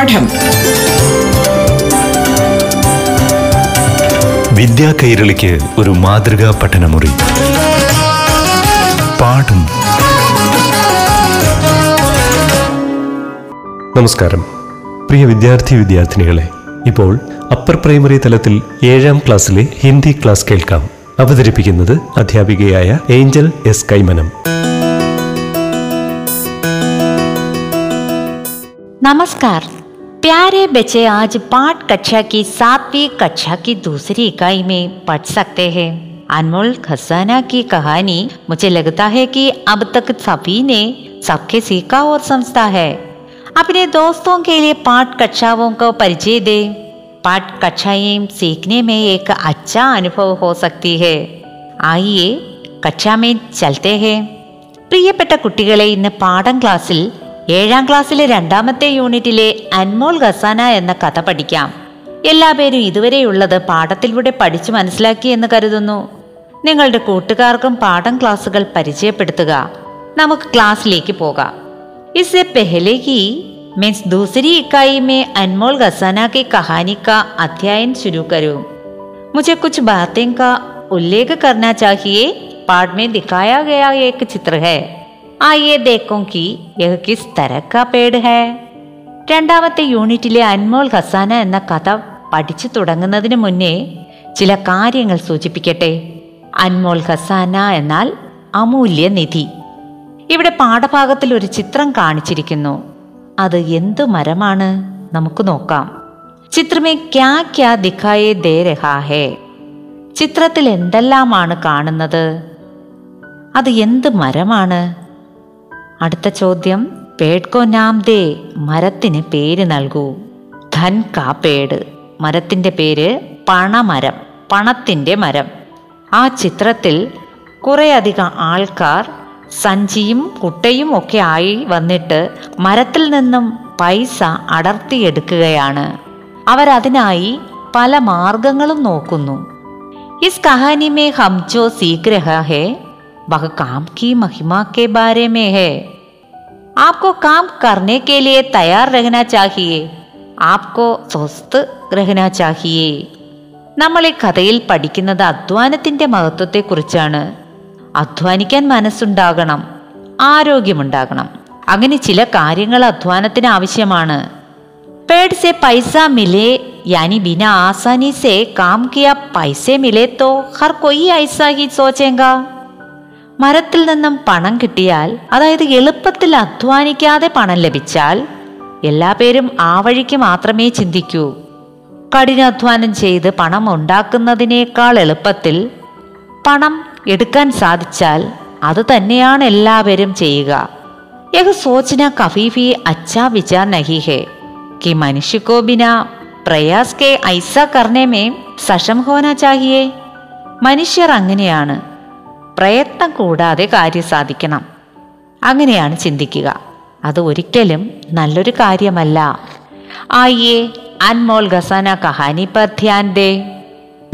പാഠം. വിദ്യാ കൈരളിക്ക് ഒരു മാതൃകാ പഠനമുറി. പാഠം. നമസ്കാരം. പ്രിയ വിദ്യാർത്ഥി വിദ്യാർത്ഥിനികളെ ഇപ്പോൾ അപ്പർ പ്രൈമറി തലത്തിൽ ഏഴാം ക്ലാസ്സിലെ ഹിന്ദി ക്ലാസ് കേൾക്കാം. അവതരിപ്പിക്കുന്നത് അധ്യാപികയായ ഏഞ്ചൽ എസ് കൈമനം. നമസ്കാരം प्यारे बच्चे आज पाठ कक्षा की सातवीं कक्षा की दूसरी इकाई में पढ़ सकते हैं अनमोल खजाना की कहानी मुझे लगता है कि अब तक सभी ने सबके सीखा और समझता है अपने दोस्तों के लिए पाठ कक्षाओं को परिचय दे पाठ कक्षाएं सीखने में एक अच्छा अनुभव हो सकती है आइए कक्षा में चलते हैं പ്രിയപ്പെട്ട കുട്ടികളെ ഇന്ന് പാഠം ക്ലാസ്സിൽ ഏഴാം ക്ലാസ്സിലെ രണ്ടാമത്തെ യൂണിറ്റിലെ അൻമോൾ ഖസാന എന്ന കഥ പഠിക്കാം എല്ലാ പേരും ഇതുവരെയുള്ളത് പാഠത്തിലൂടെ പഠിച്ചു മനസ്സിലാക്കി എന്ന് കരുതുന്നു നിങ്ങളുടെ കൂട്ടുകാർക്കും പാഠം ക്ലാസ്സുകൾ പരിചയപ്പെടുത്തുക നമുക്ക് ക്ലാസ്സിലേക്ക് പോകാം इससे पहले कि मैं दूसरी इकाई में अनमोल गसाना की कहानी का अध्ययन शुरू करूं मुझे कुछ बातें का उल्लेख करना चाहिए पाठ में दिखाया गया एक चित्र है आइए देखो कि यह किस तरह का पेड़ है രണ്ടാമത്തെ യൂണിറ്റിലെ അൻമോൾ ഖസാന എന്ന കഥ പഠിച്ചു തുടങ്ങുന്നതിന് മുന്നേ ചില കാര്യങ്ങൾ സൂചിപ്പിക്കട്ടെ അൻമോൾ ഖസാന എന്നാൽ അമൂല്യ നിധി ഇവിടെ പാഠഭാഗത്തിൽ ഒരു ചിത്രം കാണിച്ചിരിക്കുന്നു അത് എന്തു മരമാണ് നമുക്ക് നോക്കാം ചിത്രമേ ക്യാ ക്യാ ദിഖായേ ദേ രഹാ ഹേ ചിത്രത്തിൽ എന്തെല്ലാമാണ് കാണുന്നത് അത് എന്ത് മരമാണ് അടുത്ത ചോദ്യം പേഡ്കോ നാം ദേ മരത്തിന് പേര് നൽകൂ. ധൻ കാ പേട്. മരത്തിന്റെ പേര് പണമരം പണത്തിന്റെ മരം. ആ ചിത്രത്തിൽ കുറേയധികം ആൾക്കാർ സഞ്ചിയും കുട്ടയും ഒക്കെ ആയി വന്നിട്ട് മരത്തിൽ നിന്നും പൈസ അടർത്തിയെടുക്കുകയാണ്. അവരതിനായി പല മാർഗങ്ങളും നോക്കുന്നു. ഇസ് കഹാനിമേ ഹംചോ ഹം ജോ സീഖ് രഹാ ഹേ? वह काम की महिमा के बारे में है आपको काम करने के लिए तैयार रहना चाहिए आपको സ്വസ്ഥ रहना चाहिए നമ്മൾ ഈ കഥയിൽ പഠിക്കുന്നത് അധ്വാനത്തിന്റെ മഹത്വത്തെക്കുറിച്ചാണ് അധ്വാനിക്കാൻ മനസ്സുണ്ടാകണം ആരോഗ്യമുണ്ടാകണം അങ്ങനെ ചില കാര്യങ്ങൾ അധ്വാനത്തിന് ആവശ്യമാണ് पेड़ से पैसा मिले यानी बिना आसानी से काम किया पैसे मिले तो हर कोई ऐसा ही सोचेगा മരത്തിൽ നിന്നും പണം കിട്ടിയാൽ അതായത് എളുപ്പത്തിൽ അധ്വാനിക്കാതെ പണം ലഭിച്ചാൽ എല്ലാ പേരും ആ വഴിക്ക് മാത്രമേ ചിന്തിക്കൂ. കഠിനാധ്വാനം ചെയ്ത് പണം ഉണ്ടാക്കുന്നതിനേക്കാൾ എളുപ്പത്തിൽ പണം എടുക്കാൻ സാധിച്ചാൽ അത് തന്നെയാണ് എല്ലാവരും ചെയ്യുക. യഹ് സോചന കഫീഫി അച്ഛാ വിചാർ നഹി കി മനുഷ്യക്കോ പ്രയാസ് കെ ഐസ കർണേമേ സഷം ഹോന ചാഹിയേ. മനുഷ്യർ അങ്ങനെയാണ്. പ്രയത്നം കൂടാതെ കാര്യം സാധിക്കണം. അങ്ങനെയാണ് ചിന്തിക്കുക. അത് ഒരിക്കലും നല്ലൊരു കാര്യമല്ല. ആയേ അൻമോൾ ഖസാന കഹാനി പധ്യാൻഡേ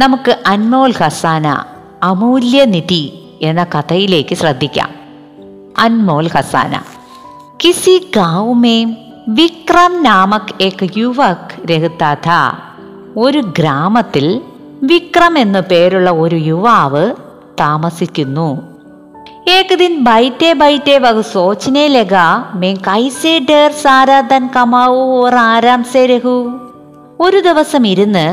നമുക്ക് അൻമോൾ ഖസാന അമൂല്യനിധി എന്ന കഥയിലേക്ക് ശ്രദ്ധിക്കാം. അൻമോൾ ഖസാന. കിസി ഗാവുമേ വിക്രം നാമക് എക് യുവക് രഹത്താഥ ഒരു ഗ്രാമത്തിൽ വിക്രം എന്നു പേരുള്ള ഒരു യുവാവ് താമസിക്കുന്നു एक दिन बैठे बैठे वह सोचने लगा मैं कैसे ढेर सारा धन कमाऊं और आराम से रहूं ഒരു ദിവസം ഇരുന്ന്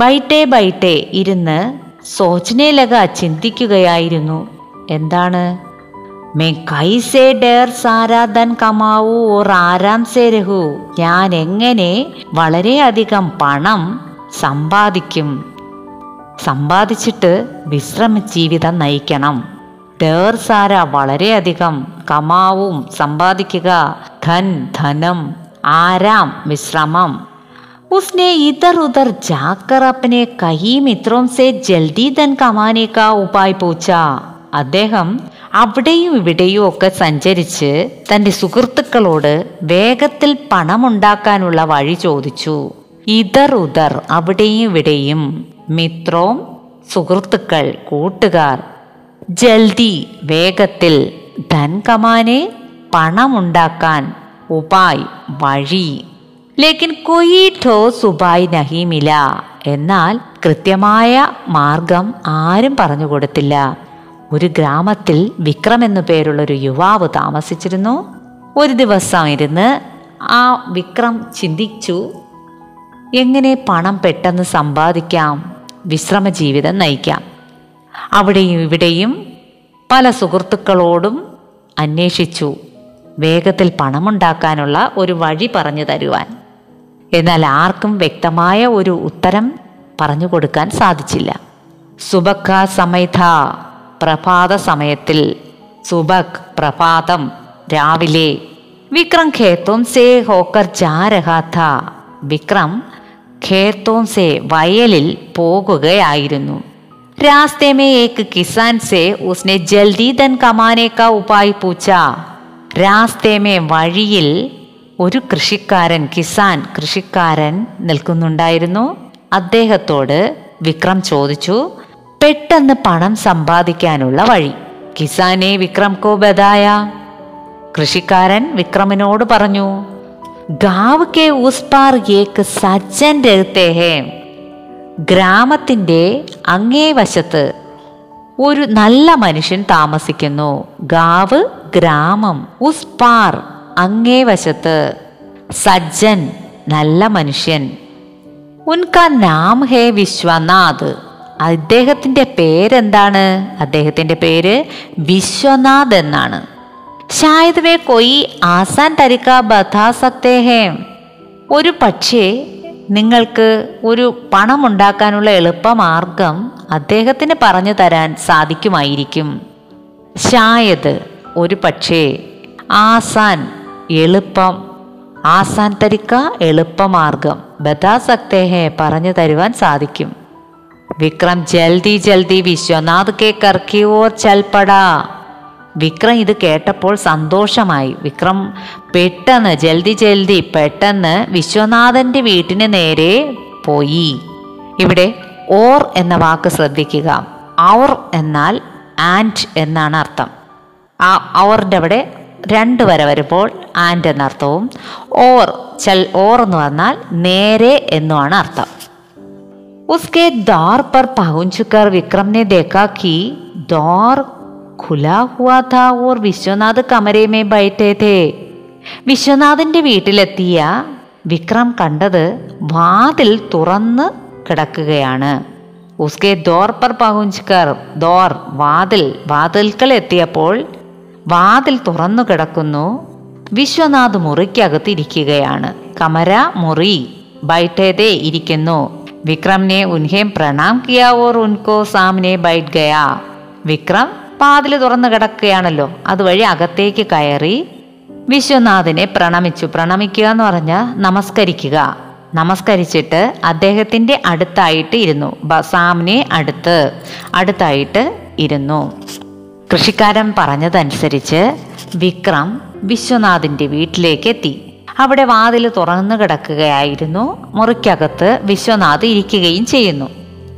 ബൈറ്റേ ബൈറ്റേ ഇരുന്ന് സോച്ചനെ ലഗ ചിന്തിക്കുകയായിരുന്നു എന്താണ് मैं कैसे ढेर सारा धन കമാവൂ ഓർ ആരാം സേ രഹു ഞാൻ എങ്ങനെ വളരെയധികം പണം സമ്പാദിക്കും സമ്പാദിച്ചിട്ട് വിശ്രമ ജീവിതം നയിക്കണം ഡേർ സാര വളരെയധികം കമാവും സമ്പാദിക്കുക ധൻ ധനം ആരാം വിശ്രമം उसने इधर उधर जाकर अपने कई मित्रों से जल्दी धन कमाने का उपाय पूछा അദ്ദേഹം അവിടെയും ഇവിടെയും ഒക്കെ സഞ്ചരിച്ച് തന്റെ സുഹൃത്തുക്കളോട് വേഗത്തിൽ പണമുണ്ടാക്കാനുള്ള വഴി ചോദിച്ചു ഇതർ ഉദർ അവിടെയും ഇവിടെയും മിത്രോം സുഹൃത്തുക്കൾ കൂട്ടുകാർ. ജൽദി വേഗത്തിൽ ധൻകമാനെ പണമുണ്ടാക്കാൻ ഉപായ് വഴി. ലേക്കിൻ കൊയ്റ്റോ സുബായ് നഹീമില. എന്നാൽ കൃത്യമായ മാർഗം ആരും പറഞ്ഞു കൊടുത്തില്ല. ഒരു ഗ്രാമത്തിൽ വിക്രം എന്നു പേരുള്ള ഒരു യുവാവ് താമസിച്ചിരുന്നു. ഒരു ദിവസം ഇരുന്ന് ആ വിക്രം ചിന്തിച്ചു എങ്ങനെ പണം പെട്ടെന്ന് സമ്പാദിക്കാം? വിശ്രമ ജീവിതം നയിക്കാം. അവിടെയും ഇവിടെയും പല സുഹൃത്തുക്കളോടും അന്വേഷിച്ചു. വേഗത്തിൽ പണമുണ്ടാക്കാനുള്ള ഒരു വഴി പറഞ്ഞു തരുവാൻ. എന്നാൽ ആർക്കും വ്യക്തമായ ഒരു ഉത്തരം പറഞ്ഞു കൊടുക്കാൻ സാധിച്ചില്ല. സുബക്ക സമയഥ പ്രഭാത സമയത്തിൽ സുബക് പ്രഭാതം രാവിലെ വിക്രം ഖേത്തോം സേ ഹോക്കർ ജാരഹാഥ. വിക്രം ഖേത്തോംസെ വയലിൽ പോകുകയായിരുന്നു. രാസ്തേമേക്ക് കിസാൻസെ ഉസ്നെ ജൽദി തൻ കമാനേക്ക ഉപായി പൂച്ച. രാസ്തേമേ വഴിയിൽ ഒരു കൃഷിക്കാരൻ കിസാൻ കൃഷിക്കാരൻ നിൽക്കുന്നുണ്ടായിരുന്നു. അദ്ദേഹത്തോട് വിക്രം ചോദിച്ചു പെട്ടെന്ന് പണം സമ്പാദിക്കാനുള്ള വഴി കിസാനെ വിക്രം കോ ബദായ? കൃഷിക്കാരൻ വിക്രമിനോട് പറഞ്ഞു ഗാവ് കെ ഉസ് പാർ ഏക്ക് സജ്ജൻ രഹത്തെ ഹേ ഗ്രാമത്തിന്റെ അങ്ങേ വശത്ത് ഒരു നല്ല മനുഷ്യൻ താമസിക്കുന്നു. ഗാവ് ഗ്രാമം ഉസ് പാർ അങ്ങേ വശത്ത് സജ്ജൻ നല്ല മനുഷ്യൻ. ഉൻക നാം ഹേ വിശ്വനാഥ്. അദ്ദേഹത്തിന്റെ പേരെന്താണ്? അദ്ദേഹത്തിന്റെ പേര് വിശ്വനാഥ് എന്നാണ്. ശായദ് വേ കൊയി ആസാൻ തരിക്ക ബതാ സക്തേ ഹേ ഒരു പക്ഷേ നിങ്ങൾക്ക് ഒരു പണമുണ്ടാക്കാനുള്ള എളുപ്പമാർഗം അദ്ദേഹത്തിന് പറഞ്ഞു തരാൻ സാധിക്കുമായിരിക്കും. ശായദ് ഒരു പക്ഷേ ആസാൻ എളുപ്പം ആസാൻ തരിക്ക എളുപ്പമാർഗം ബതാ സക്തേഹെ പറഞ്ഞു തരുവാൻ സാധിക്കും. വിക്രം ജൽദി ജൽദി വിശ്വനാഥ് കെ കർക്കി ഓർ ചൽപ്പടാ. വിക്രം ഇത് കേട്ടപ്പോൾ സന്തോഷമായി വിക്രം പെട്ടെന്ന് ജൽദി ജൽദി പെട്ടെന്ന് വിശ്വനാഥന്റെ വീട്ടിന് നേരെ പോയി ഇവിടെ ഓർ എന്ന വാക്ക് ശ്രദ്ധിക്കുക ഔർ എന്നാൽ ആൻഡ് എന്നാണ് അർത്ഥം ആ ഔറിൻ്റെ അവിടെ രണ്ട് വര വരുമ്പോൾ ആൻഡ് എന്നർത്ഥവും ഓർ ചൽ ഓർ എന്ന് പറഞ്ഞാൽ നേരെ എന്നുമാണ് അർത്ഥം उसके द्वार पर पहुंचकर विक्रम ने देखा कि द्वार ഖുലാ ഹുവാ താ ഓർ വിശ്വനാഥ് കമരേമേ ബൈറ്റേ തേ വിശ്വനാഥിന്റെ വീട്ടിലെത്തിയ വിക്രം കണ്ടത് വാതിൽ തുറന്ന് കിടക്കുകയാണ്. ഉസ്കെ ദോർ പർ പഹുഞ്ച് ദോർ വാതിൽ വാതിൽക്കൽ എത്തിയപ്പോൾ വാതിൽ തുറന്നു കിടക്കുന്നു. വിശ്വനാഥ് മുറിക്കകത്തിരിക്കുകയാണ് കമര മുറി ബൈറ്റേതേ ഇരിക്കുന്നു. വിക്രമിനെ ഉൻഹേം പ്രണാം കിയാ ഓർ ഉൻകോ സാമിനെ ബൈറ്റ് ഗയാ. വിക്രം വാതിൽ തുറന്നു കിടക്കുകയാണല്ലോ. അതുവഴി അകത്തേക്ക് കയറി വിശ്വനാഥിനെ പ്രണമിച്ചു. പ്രണമിക്കുക എന്ന് പറഞ്ഞാൽ നമസ്കരിക്കുക. നമസ്കരിച്ചിട്ട് അദ്ദേഹത്തിന്റെ അടുത്തായിട്ട് ഇരുന്നു. ബസാമിനെ അടുത്ത് അടുത്തായിട്ട് ഇരുന്നു. കൃഷിക്കാരൻ പറഞ്ഞതനുസരിച്ച് വിക്രം വിശ്വനാഥിന്റെ വീട്ടിലേക്ക് എത്തി. അവിടെ വാതിൽ തുറന്നു കിടക്കുകയായിരുന്നു. മുറിക്കകത്ത് വിശ്വനാഥ് ഇരിക്കുകയും ചെയ്യുന്നു.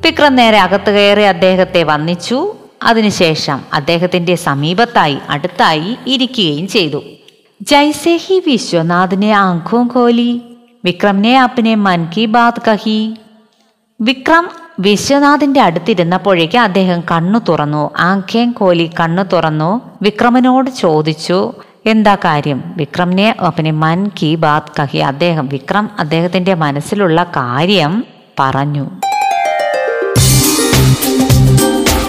വിക്രം നേരെ അകത്ത് കയറി അദ്ദേഹത്തെ വന്നിച്ചു അതിനുശേഷം അദ്ദേഹത്തിന്റെ സമീപത്തായി അടുത്തായി ഇരിക്കുകയും ചെയ്തു. ജൈസേഹി വിശ്വനാഥിനെ ആഖോം കോലി വിക്രമിനെ അപ്പിനെ മൻ കി ബാത് കഹി. വിക്രം വിശ്വനാഥിന്റെ അടുത്തിരുന്നപ്പോഴേക്ക് അദ്ദേഹം കണ്ണു തുറന്നു ആഖേം കോലി കണ്ണു തുറന്നു വിക്രമനോട് ചോദിച്ചു എന്താ കാര്യം? വിക്രമിനെ അപ്പിനെ മൻ കി ബാത് കഹി. അദ്ദേഹം വിക്രം അദ്ദേഹത്തിന്റെ മനസ്സിലുള്ള കാര്യം പറഞ്ഞു.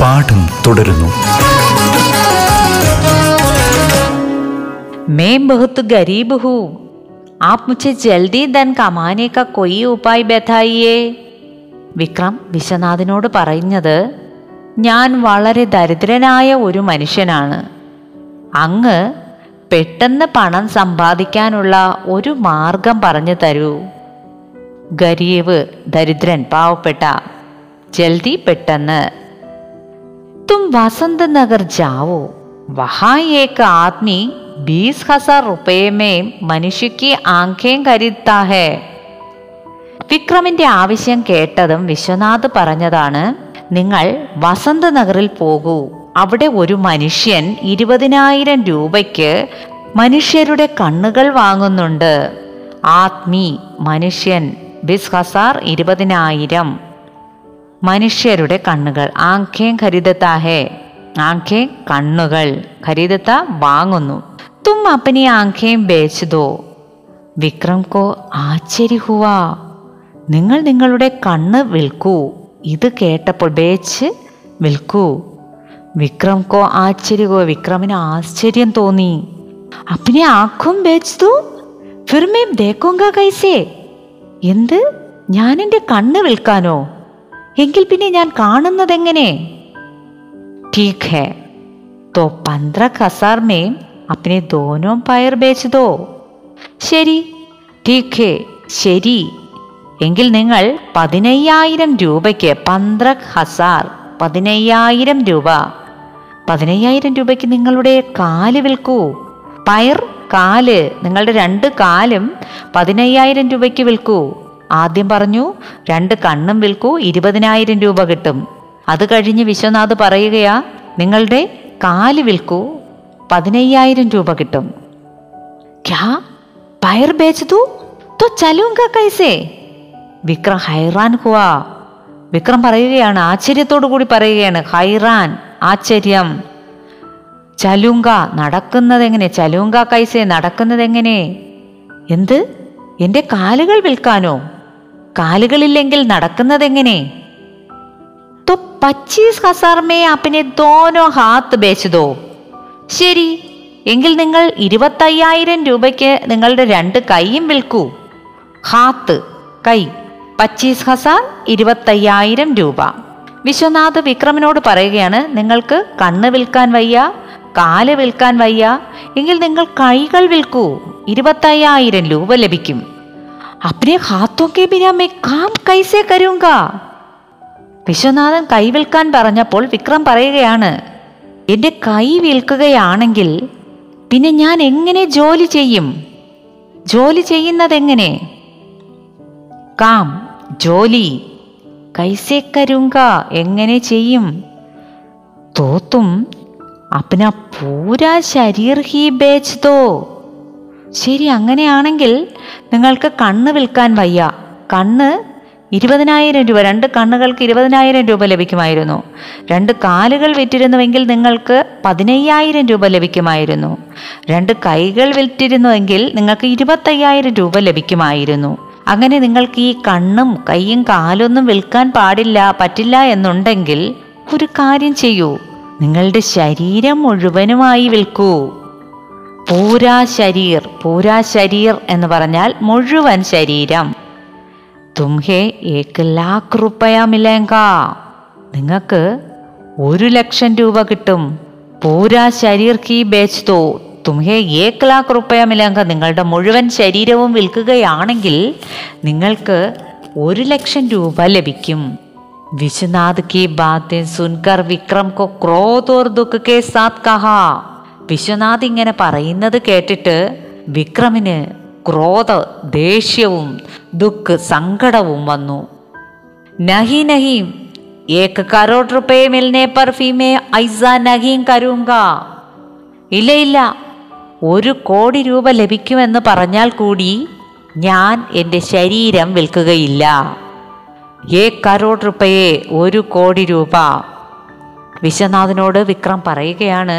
പാഠം തുടരുന്നു मैं बहुत गरीब हूँ आप मुझे जल्दी धन कमाने का कोई उपाय बताइए വിക്രം വിശ്വനാഥിനോട് പറയുന്നത് ഞാൻ വളരെ ദരിദ്രനായ ഒരു മനുഷ്യനാണ് അങ്ങ് പെട്ടെന്ന് പണം സമ്പാദിക്കാനുള്ള ഒരു മാർഗം പറഞ്ഞു തരൂ ഗരീവ് ദരിദ്രൻ പാവപ്പെട്ട ജൽദി പെട്ടെന്ന് तुम वसंत नगर जाओ वहां एक आदमी बीस हजार रुपए में मनुष्य की आंखें खरीदता है വിക്രമിന്റെ ആവശ്യം കേട്ടതും വിശ്വനാഥ് പറഞ്ഞതാണ് നിങ്ങൾ വസന്ത് നഗറിൽ പോകൂ അവിടെ ഒരു മനുഷ്യൻ ഇരുപതിനായിരം രൂപയ്ക്ക് മനുഷ്യരുടെ കണ്ണുകൾ വാങ്ങുന്നുണ്ട് ആത്മി മനുഷ്യൻ ബിസ് ഹസാർ ഇരുപതിനായിരം മനുഷ്യരുടെ കണ്ണുകൾ. ആഖേം ഖരിദത്താഹേ. ആഖേ കണ്ണുകൾ. ഖരീദത്ത വാങ്ങുന്നു. തും അപ്പനി ആഖേം ബേച്ചതോ. വിക്രം കോ ആശ്ചര്യഹുവ. നിങ്ങൾ നിങ്ങളുടെ കണ്ണ് വിൽക്കൂ. ഇത് കേട്ടപ്പോൾ ബേച്ച് വിൽക്കൂ. വിക്രം കോ ആശ്ചര്യകോ വിക്രമിന് ആശ്ചര്യം തോന്നി. അപ്പനെ ആക്കും ബേച്ചു ഫിർമേം ദേക്കോങ്ക കൈസേ. എന്ത്? ഞാൻ എന്റെ കണ്ണ് വിൽക്കാനോ? എങ്കിൽ പിന്നെ ഞാൻ കാണുന്നതെങ്ങനെ ठीक है तो पंद्रह हजार में अपने दोनों पैर बेच दो ശരി ठीक है ശരി എങ്കിൽ നിങ്ങൾ പതിനയ്യായിരം രൂപയ്ക്ക് പന്ത്രണ്ട് ഹസാർ പതിനയ്യായിരം രൂപ പതിനയ്യായിരം രൂപയ്ക്ക് നിങ്ങളുടെ കാല് വിൽക്കൂ പയർ കാല് നിങ്ങളുടെ രണ്ട് കാലും പതിനയ്യായിരം രൂപയ്ക്ക് വിൽക്കൂ ആദ്യം പറഞ്ഞു രണ്ട് കണ്ണും വിൽക്കൂ ഇരുപതിനായിരം രൂപ കിട്ടും. അത് കഴിഞ്ഞ് വിശ്വനാഥ് പറയുകയാ നിങ്ങളുടെ കാൽ വിൽക്കൂ പതിനയ്യായിരം രൂപ കിട്ടും. ക്യാ? പയർ ബേച്ച് തൂ? ചലൂങ്ക കൈസേ? വിക്രം ഹൈറാൻ ഹുവാ. വിക്രം പറയുകയാണ് ആശ്ചര്യത്തോടു കൂടി പറയുകയാണ് ഹൈറാൻ ആശ്ചര്യം. ചലൂങ്ക നടക്കുന്നത് എങ്ങനെ ചലൂങ്ക കൈസേ നടക്കുന്നത് എങ്ങനെ എന്ത്? എന്റെ കാലുകൾ വിൽക്കാനോ? കാലുകളില്ലെങ്കിൽ നടക്കുന്നതെങ്ങനെ? तो പച്ചീസ് ഹസാർ മേ ദോനോ ഹാത്ത് ബേച്ചതോ? ശരി എങ്കിൽ നിങ്ങൾ ഇരുപത്തയ്യായിരം രൂപയ്ക്ക് നിങ്ങളുടെ രണ്ട് കൈയും വിൽക്കൂ. ഹാത്ത് കൈ പച്ചീസ് ഹസാർ ഇരുപത്തയ്യായിരം രൂപ. വിശ്വനാഥ് വിക്രമനോട് പറയുകയാണ് നിങ്ങൾക്ക് കണ്ണ് വിൽക്കാൻ വയ്യ കാൽ വിൽക്കാൻ വയ്യ എങ്കിൽ നിങ്ങൾ കൈകൾ വിൽക്കൂ. ഇരുപത്തയ്യായിരം രൂപ ലഭിക്കും. അപ്പനെ ഹാത്തോ കെ ബിനാ മേ കാം കൈസേ കരുങ്ക? വിശ്വനാഥൻ കൈ വിൽക്കാൻ പറഞ്ഞപ്പോൾ വിക്രം പറയുകയാണ് എന്റെ കൈ വിൽക്കുകയാണെങ്കിൽ പിന്നെ ഞാൻ എങ്ങനെ ജോലി ചെയ്യും? ജോലി ചെയ്യുന്നതെങ്ങനെ? കാം ജോലി. കൈസേ കരുങ്ക എങ്ങനെ ചെയ്യും? തോത്തും അപ്പന പൂരാ ശരീർ ഹി ബേച്ച് ദോ ശരി അങ്ങനെയാണെങ്കിൽ നിങ്ങൾക്ക് കണ്ണ് വിൽക്കാൻ വയ്യ. കണ്ണ് ഇരുപതിനായിരം രൂപ രണ്ട് കണ്ണുകൾക്ക് ഇരുപതിനായിരം രൂപ ലഭിക്കുമായിരുന്നു. രണ്ട് കാലുകൾ വിറ്റിരുന്നുവെങ്കിൽ നിങ്ങൾക്ക് പതിനയ്യായിരം രൂപ ലഭിക്കുമായിരുന്നു. രണ്ട് കൈകൾ വിറ്റിരുന്നുവെങ്കിൽ നിങ്ങൾക്ക് ഇരുപത്തയ്യായിരം രൂപ ലഭിക്കുമായിരുന്നു. അങ്ങനെ നിങ്ങൾക്ക് ഈ കണ്ണും കൈയും കാലൊന്നും വിൽക്കാൻ പാടില്ല പറ്റില്ല എന്നുണ്ടെങ്കിൽ ഒരു കാര്യം ചെയ്യൂ. നിങ്ങളുടെ ശരീരം മുഴുവനുമായി വിൽക്കൂ. പൂരാശരീർ പൂരാശരീർ എന്ന് പറഞ്ഞാൽ മുഴുവൻ ശരീരം. തുംഹേ ഏക്ക് ലാഖ് റുപ്പയ മിലേങ്ക. നിങ്ങൾക്ക് ഒരു ലക്ഷം രൂപ കിട്ടും. പൂരാ ശരീർ കി ബേച്ച് തോ. തുംഹേ ഏക്ക് ലാഖ് റുപ്പയ മിലേങ്ക. നിങ്ങളുടെ മുഴുവൻ ശരീരവും വിൽക്കുകയാണെങ്കിൽ നിങ്ങൾക്ക് ഒരു ലക്ഷം രൂപ ലഭിക്കും. വിശ്വനാഥ് കി ബാത്തേ സുൻകർ വിക്രം കോ ക്രോതോർ ദുഃഖ കെ സാത് കഹാ. വിശ്വനാഥ് ഇങ്ങനെ പറയുന്നത് കേട്ടിട്ട് വിക്രമിന് ക്രോധ ദേഷ്യവും ദുഃഖ് സങ്കടവും വന്നു. നഹി നഹി ഏക കരോട് റുപ്പയെ മിൽനെ പർ ഫീമേ ഐസ നഹീം കരൂങ്ക ഇല്ല ഇല്ല ഒരു കോടി രൂപ ലഭിക്കുമെന്ന് പറഞ്ഞാൽ കൂടി ഞാൻ എന്റെ ശരീരം വിൽക്കുകയില്ല. ഏ കരോട് റുപ്പയെ ഒരു കോടി രൂപ. വിശ്വനാഥനോട് വിക്രം പറയുകയാണ്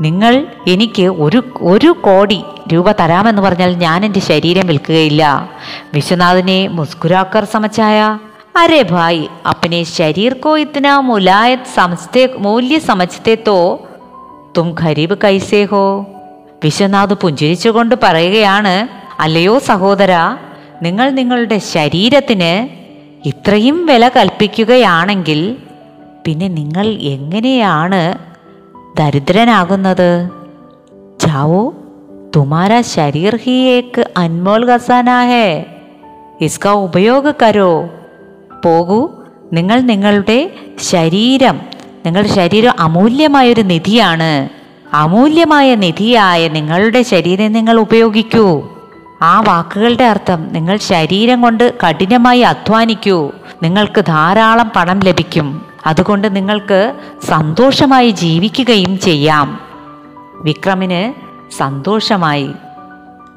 നിങ്ങൾ എനിക്ക് ഒരു ഒരു കോടി രൂപ തരാമെന്ന് പറഞ്ഞാൽ ഞാൻ എന്റെ ശരീരം വിൽക്കുകയില്ല. വിശ്വനാഥനെ മുസ്കുരാക്കർ സമച്ചായ. അരെ ഭായ് അപ്പനെ ശരീർ കോ ഇത്തന മുലായത് സമസ്തേ മൂല്യ സമജ്തേ തോ. തും ഖരീബ് കൈസേ ഹോ വിശ്വനാഥ് പുഞ്ചിരിച്ചുകൊണ്ട് പറയുകയാണ് അല്ലയോ സഹോദര നിങ്ങൾ നിങ്ങളുടെ ശരീരത്തിന് ഇത്രയും വില കൽപ്പിക്കുകയാണെങ്കിൽ പിന്നെ നിങ്ങൾ എങ്ങനെയാണ് ദരിദ്രനാകുന്നത് ജാവോ തുമാര ശരീർ ഹി ഏക്ക് അൻമോൾ ഖസാന ഹേ इसका उपयोग करो പോകൂ നിങ്ങൾ നിങ്ങളുടെ ശരീരം നിങ്ങളുടെ ശരീരം അമൂല്യമായൊരു നിധിയാണ് അമൂല്യമായ നിധിയായ നിങ്ങളുടെ ശരീരം നിങ്ങൾ ഉപയോഗിക്കൂ ആ വാക്കുകളുടെ അർത്ഥം നിങ്ങൾ ശരീരം കൊണ്ട് കഠിനമായി അധ്വാനിക്കൂ നിങ്ങൾക്ക് ധാരാളം പണം ലഭിക്കും അതുകൊണ്ട് നിങ്ങൾക്ക് സന്തോഷമായി ജീവിക്കുകയും ചെയ്യാം. വിക്രമിന് സന്തോഷമായി.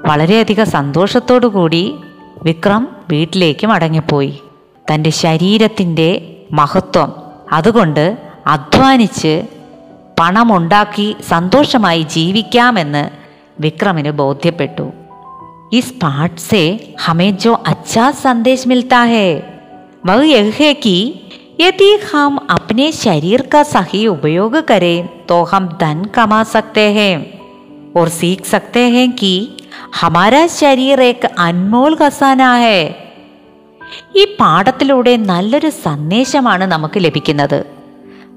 വളരെയധികം സന്തോഷത്തോടു കൂടി വിക്രം വീട്ടിലേക്ക് മടങ്ങിപ്പോയി. തന്റെ ശരീരത്തിന്റെ മഹത്വം അതുകൊണ്ട് അധ്വാനിച്ച് പണമുണ്ടാക്കി സന്തോഷമായി ജീവിക്കാമെന്ന് വിക്രമിന് ബോധ്യപ്പെട്ടു. ഈ സ്പാട്സേ ഹമേജോ ഹമേ ജോ അച്ഛാ സന്ദേശ് മിൽത്താ വഹ് യഹ് यदि हम अपने शरीर का सही उपयोग करें तो हम धन कमा सकते हैं और सीख सकते हैं कि हमारा शरीर एक अनमोल खजाना है ഈ പാഠത്തിലൂടെ നല്ലൊരു സന്ദേശമാണ് നമുക്ക് ലഭിക്കുന്നത്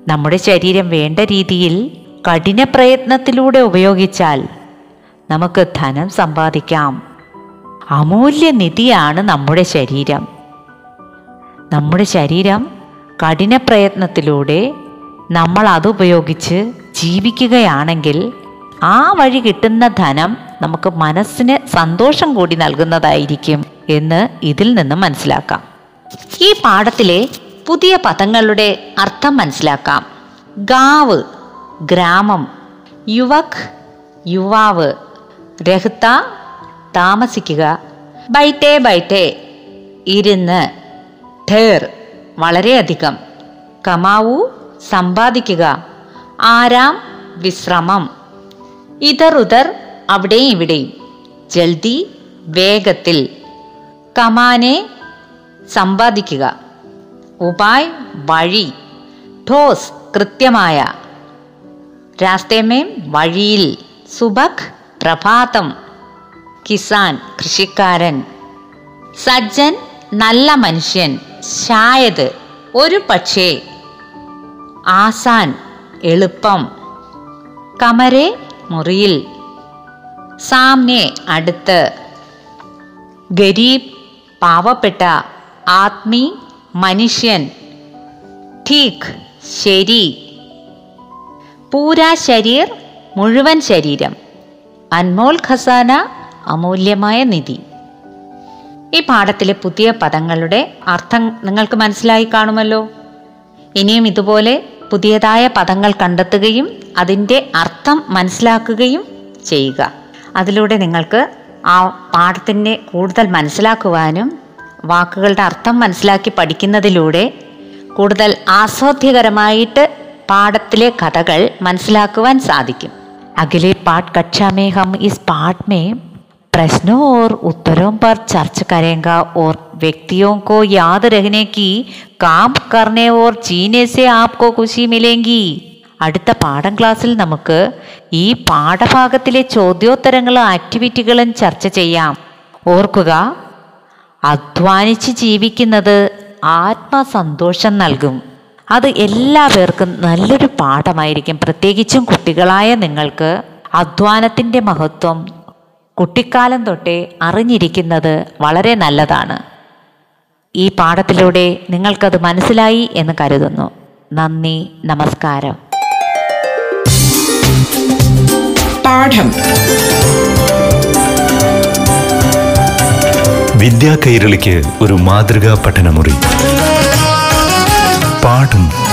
നമ്മുടെ ശരീരം വേണ്ട രീതിയിൽ കഠിന പ്രയത്നത്തിലൂടെ ഉപയോഗിച്ചാൽ നമുക്ക് ധനം സമ്പാദിക്കാം അമൂല്യ നിധിയാണ് നമ്മുടെ ശരീരം നമ്മുടെ ശരീരം കഠിന പ്രയത്നത്തിലൂടെ നമ്മൾ അതുപയോഗിച്ച് ജീവിക്കുകയാണെങ്കിൽ ആ വഴി കിട്ടുന്ന ധനം നമുക്ക് മനസ്സിന് സന്തോഷം കൂടി നൽകുന്നതായിരിക്കും എന്ന് ഇതിൽ നിന്ന് മനസ്സിലാക്കാം. ഈ പാഠത്തിലെ പുതിയ പദങ്ങളുടെ അർത്ഥം മനസ്സിലാക്കാം. ഗാവ് ഗ്രാമം യുവക് യുവാവ് രഹ്ത താമസിക്കുക ബൈറ്റേ ബൈറ്റേ ഇരുന്ന് ഠേർ. വളരെയധികം. കമാവു സമ്പാദിക്കുക. ആരാം? വിശ്രമം. ഇതർ ഉതർ അവിടെയും ഇവിടെയും. ജൽദി വേഗത്തിൽ. കമാനെ സമ്പാദിക്കുക. ഉപായ് വഴി. ഠോസ് കൃത്യമായ. രാസ്തേമേം വഴിയിൽ. സുബക് പ്രഭാതം. കിസാൻ കൃഷിക്കാരൻ. സജ്ജൻ നല്ല മനുഷ്യൻ. ശായത് ഒരു പക്ഷേ ആസാൻ എളുപ്പം. കമരെ മുറിയിൽ. സാമ്നെ അടുത്ത്. ഗരീബ് പാവപ്പെട്ട ആത്മി മനുഷ്യൻ. ഠീക് ശരി. പൂരാ ശരീർ മുഴുവൻ ശരീരം. അൻമോൾ ഖസാന അമൂല്യമായ നിധി. ഈ പാഠത്തിലെ പുതിയ പദങ്ങളുടെ അർത്ഥം നിങ്ങൾക്ക് മനസ്സിലായി കാണുമല്ലോ. ഇനിയും ഇതുപോലെ പുതിയതായ പദങ്ങൾ കണ്ടെത്തുകയും അതിന്റെ അർത്ഥം മനസ്സിലാക്കുകയും ചെയ്യുക. അതിലൂടെ നിങ്ങൾക്ക് ആ പാഠത്തിന്റെ കൂടുതൽ മനസ്സിലാക്കുവാനും വാക്കുകളുടെ അർത്ഥം മനസ്സിലാക്കി പഠിക്കുന്നതിലൂടെ കൂടുതൽ ആസ്വാദ്യകരമായിട്ട് പാഠത്തിലെ കഥകൾ മനസ്സിലാക്കുവാൻ സാധിക്കും. അഖിലേ പാട്ട് കക്ഷാമേഹം ഇസ് പാട്ട് മേം प्रश्नों और उत्तरों पर चर्चा करेंगे और व्यक्तियों को याद रखने की काम करने और जीने से आपको खुशी मिलेगी അടുത്ത പാഠം ക്ലാസ്സിൽ നമുക്ക് ഈ പാഠഭാഗത്തിലെ ചോദ്യോത്തരങ്ങളും ആക്ടിവിറ്റികളും ചർച്ച ചെയ്യാം ഓർക്കുക അധ്വാനിച്ച് ജീവിക്കുന്നത് ആത്മസന്തോഷം നൽകും അത് എല്ലാവർക്കും നല്ലൊരു പാഠമായിരിക്കും പ്രത്യേകിച്ചും കുട്ടികളായ നിങ്ങൾക്ക് അധ്വാനത്തിൻ്റെ മഹത്വം കുട്ടിക്കാലം തൊട്ടേ അറിഞ്ഞിരിക്കുന്നത് വളരെ നല്ലതാണ്. ഈ പാഠത്തിലൂടെ നിങ്ങൾക്കത് മനസ്സിലായി എന്ന് കരുതുന്നു. നന്ദി നമസ്കാരം. പാഠം. വിദ്യാ കൈരളിക്ക് ഒരു മാതൃകാ പഠനമുറി. പാഠം